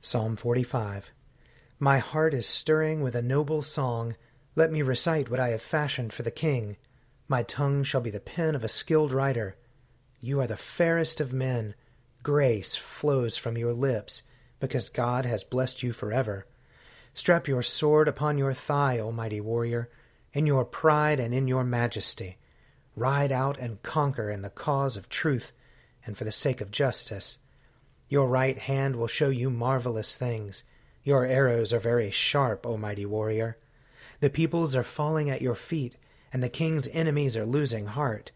Psalm 45 My heart is stirring with a noble song. Let me recite what I have fashioned for the king. My tongue shall be the pen of a skilled writer. You are the fairest of men. Grace flows from your lips, because God has blessed you forever. Strap your sword upon your thigh, O mighty warrior, in your pride and in your majesty. Ride out and conquer in the cause of truth and for the sake of justice. Your right hand will show you marvelous things. Your arrows are very sharp, O mighty warrior. The peoples are falling at your feet, and the king's enemies are losing heart.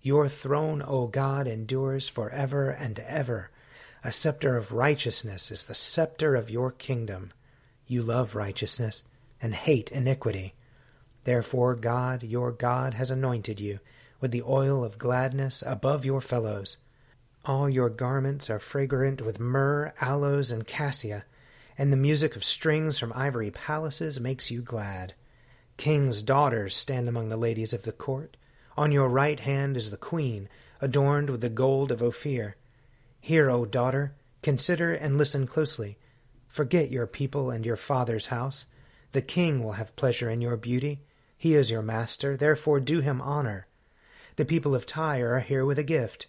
Your throne, O God, endures for ever and ever. A scepter of righteousness is the scepter of your kingdom. You love righteousness and hate iniquity. Therefore God, your God, has anointed you with the oil of gladness above your fellows. All your garments are fragrant with myrrh, aloes, and cassia, and the music of strings from ivory palaces makes you glad. King's daughters stand among the ladies of the court. On your right hand is the queen, adorned with the gold of Ophir. Hear, O daughter, consider and listen closely. Forget your people and your father's house. The king will have pleasure in your beauty. He is your master, therefore do him honor. The people of Tyre are here with a gift.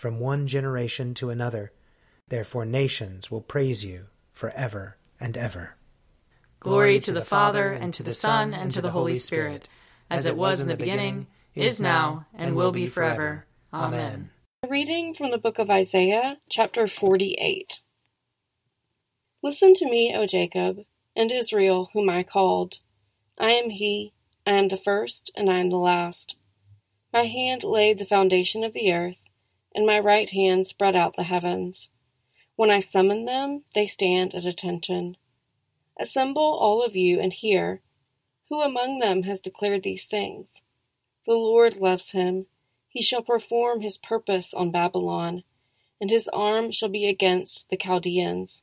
from one generation to another. Therefore nations will praise you for ever and ever. Glory to the Father, and to the Son, and to the Holy Spirit, as it was in the beginning, is now, and will be forever. Amen. A reading from the book of Isaiah, chapter 48. Listen to me, O Jacob, and Israel, whom I called. I am he, I am the first, and I am the last. My hand laid the foundation of the earth and my right hand spread out the heavens. When I summon them, they stand at attention. Assemble all of you and hear. Who among them has declared these things? The Lord loves him. He shall perform his purpose on Babylon, and his arm shall be against the Chaldeans.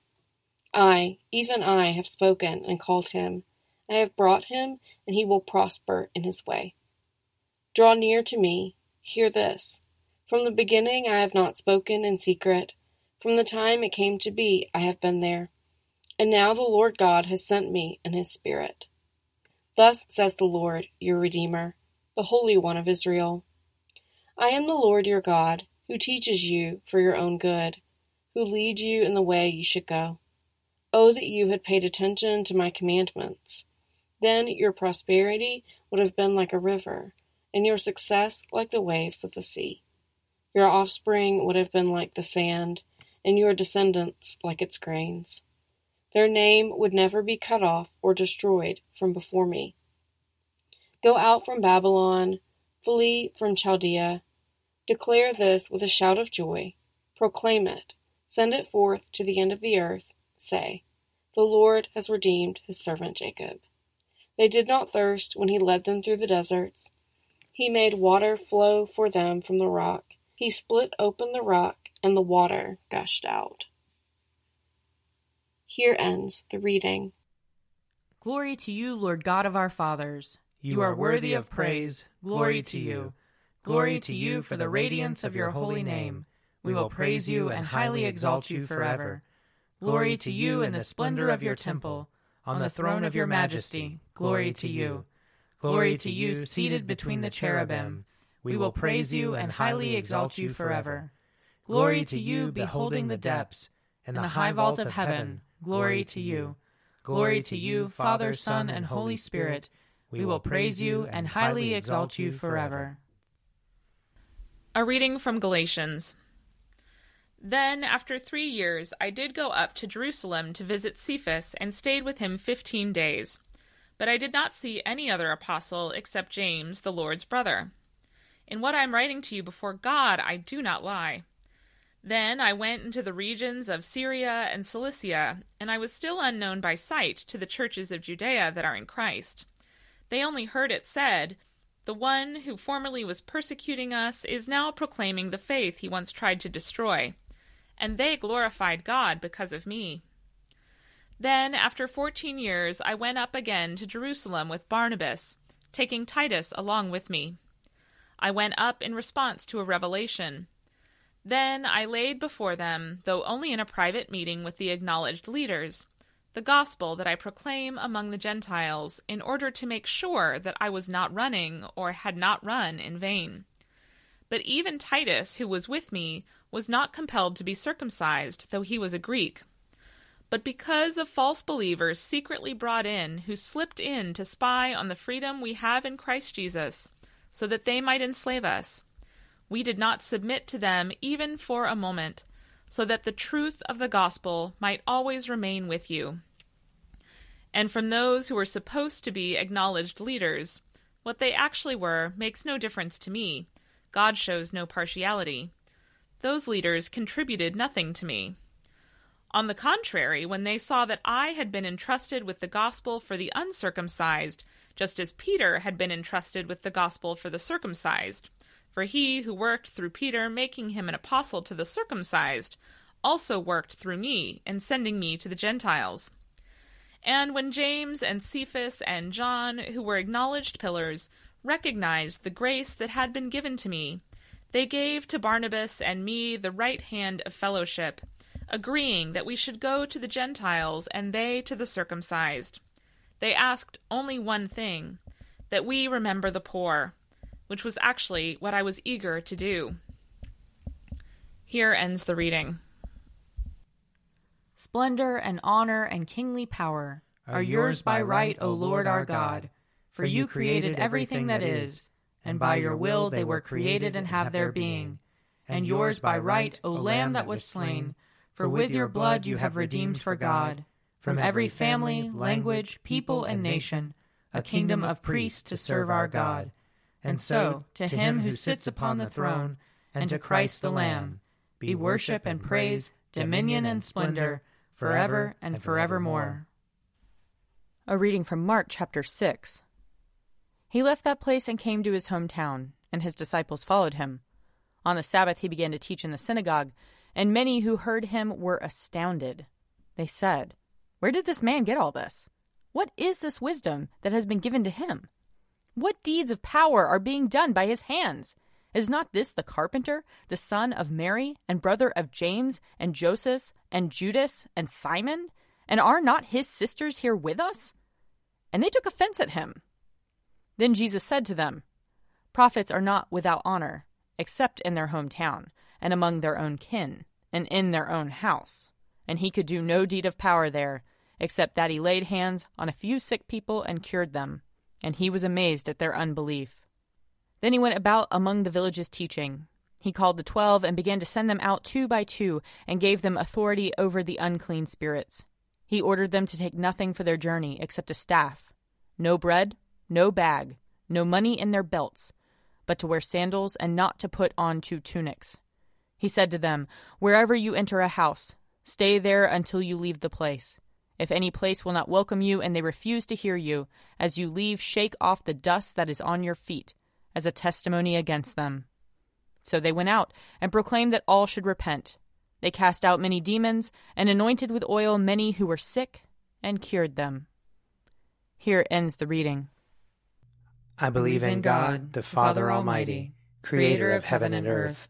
I, even I, have spoken and called him. I have brought him, and he will prosper in his way. Draw near to me. Hear this. From the beginning I have not spoken in secret. From the time it came to be, I have been there. And now the Lord God has sent me in his Spirit. Thus says the Lord, your Redeemer, the Holy One of Israel. I am the Lord your God, who teaches you for your own good, who leads you in the way you should go. Oh, that you had paid attention to my commandments. Then your prosperity would have been like a river, and your success like the waves of the sea. Your offspring would have been like the sand, and your descendants like its grains. Their name would never be cut off or destroyed from before me. Go out from Babylon, flee from Chaldea. Declare this with a shout of joy. Proclaim it. Send it forth to the end of the earth. Say, The Lord has redeemed his servant Jacob. They did not thirst when he led them through the deserts. He made water flow for them from the rock. He split open the rock, and the water gushed out. Here ends the reading. Glory to you, Lord God of our fathers. You are worthy of praise. Glory to you. Glory to you for the radiance of your holy name. We will praise you and highly exalt you forever. Glory to you in the splendor of your temple. On the throne of your majesty, glory to you. Glory to you seated between the cherubim. We will praise you and highly exalt you forever. Glory to you, beholding the depths, and the high vault of heaven. Glory to you. Glory to you, Father, Son, and Holy Spirit. We will praise you and highly exalt you forever. A reading from Galatians. Then, after three years, I did go up to Jerusalem to visit Cephas and stayed with him fifteen days. But I did not see any other apostle except James, the Lord's brother. In what I am writing to you before God, I do not lie. Then I went into the regions of Syria and Cilicia, and I was still unknown by sight to the churches of Judea that are in Christ. They only heard it said, The one who formerly was persecuting us is now proclaiming the faith he once tried to destroy. And they glorified God because of me. Then, after fourteen years, I went up again to Jerusalem with Barnabas, taking Titus along with me. I went up in response to a revelation. Then I laid before them, though only in a private meeting with the acknowledged leaders, the gospel that I proclaim among the Gentiles, in order to make sure that I was not running or had not run in vain. But even Titus, who was with me, was not compelled to be circumcised, though he was a Greek. But because of false believers secretly brought in, who slipped in to spy on the freedom we have in Christ Jesus, so that they might enslave us. We did not submit to them even for a moment, so that the truth of the gospel might always remain with you. And from those who were supposed to be acknowledged leaders, what they actually were makes no difference to me. God shows no partiality. Those leaders contributed nothing to me. On the contrary, when they saw that I had been entrusted with the gospel for the uncircumcised, just as Peter had been entrusted with the gospel for the circumcised. For he who worked through Peter, making him an apostle to the circumcised, also worked through me in sending me to the Gentiles. And when James and Cephas and John, who were acknowledged pillars, recognized the grace that had been given to me, they gave to Barnabas and me the right hand of fellowship, agreeing that we should go to the Gentiles and they to the circumcised. They asked only one thing that we remember the poor, which was actually what I was eager to do. Here ends the reading. Splendor and honor and kingly power are yours by right, O Lord our God, for you created everything that is, and by your will they were created and have their being. And yours by right, O Lamb that was slain, for with your blood you have redeemed for God from every family, language, people, and nation, a kingdom of priests to serve our God. And so, to him who sits upon the throne, and to Christ the Lamb, be worship and praise, dominion and splendor, forever and forevermore. A reading from Mark chapter 6. He left that place and came to his hometown, and his disciples followed him. On the Sabbath he began to teach in the synagogue, and many who heard him were astounded. They said, where did this man get all this? What is this wisdom that has been given to him? What deeds of power are being done by his hands? Is not this the carpenter, the son of Mary, and brother of James, and Joseph, and Judas, and Simon? And are not his sisters here with us? And they took offense at him. Then Jesus said to them, Prophets are not without honor, except in their hometown, and among their own kin, and in their own house. And he could do no deed of power there, except that he laid hands on a few sick people and cured them. And he was amazed at their unbelief. Then he went about among the villages teaching. He called the twelve and began to send them out two by two, and gave them authority over the unclean spirits. He ordered them to take nothing for their journey except a staff, no bread, no bag, no money in their belts, but to wear sandals and not to put on two tunics. He said to them, Wherever you enter a house, stay there until you leave the place. If any place will not welcome you and they refuse to hear you, as you leave, shake off the dust that is on your feet, as a testimony against them. So they went out and proclaimed that all should repent. They cast out many demons and anointed with oil many who were sick and cured them. Here ends the reading. I believe in God, the Father Almighty, creator of heaven and earth.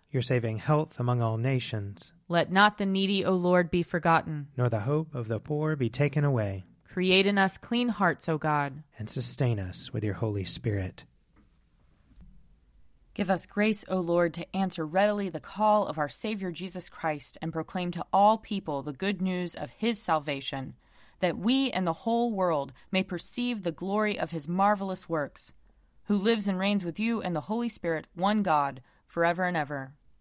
Your saving health among all nations. Let not the needy, O Lord, be forgotten. Nor the hope of the poor be taken away. Create in us clean hearts, O God. And sustain us with your Holy Spirit. Give us grace, O Lord, to answer readily the call of our Savior Jesus Christ and proclaim to all people the good news of his salvation, that we and the whole world may perceive the glory of his marvelous works, who lives and reigns with you and the Holy Spirit, one God, forever and ever.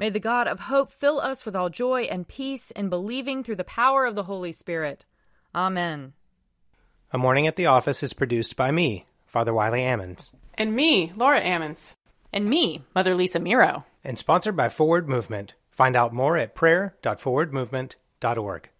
May the God of hope fill us with all joy and peace in believing through the power of the Holy Spirit. Amen. A Morning at the Office is produced by me, Father Wiley Ammons. And me, Laura Ammons. And me, Mother Lisa Meirow. And sponsored by Forward Movement. Find out more at prayer.forwardmovement.org.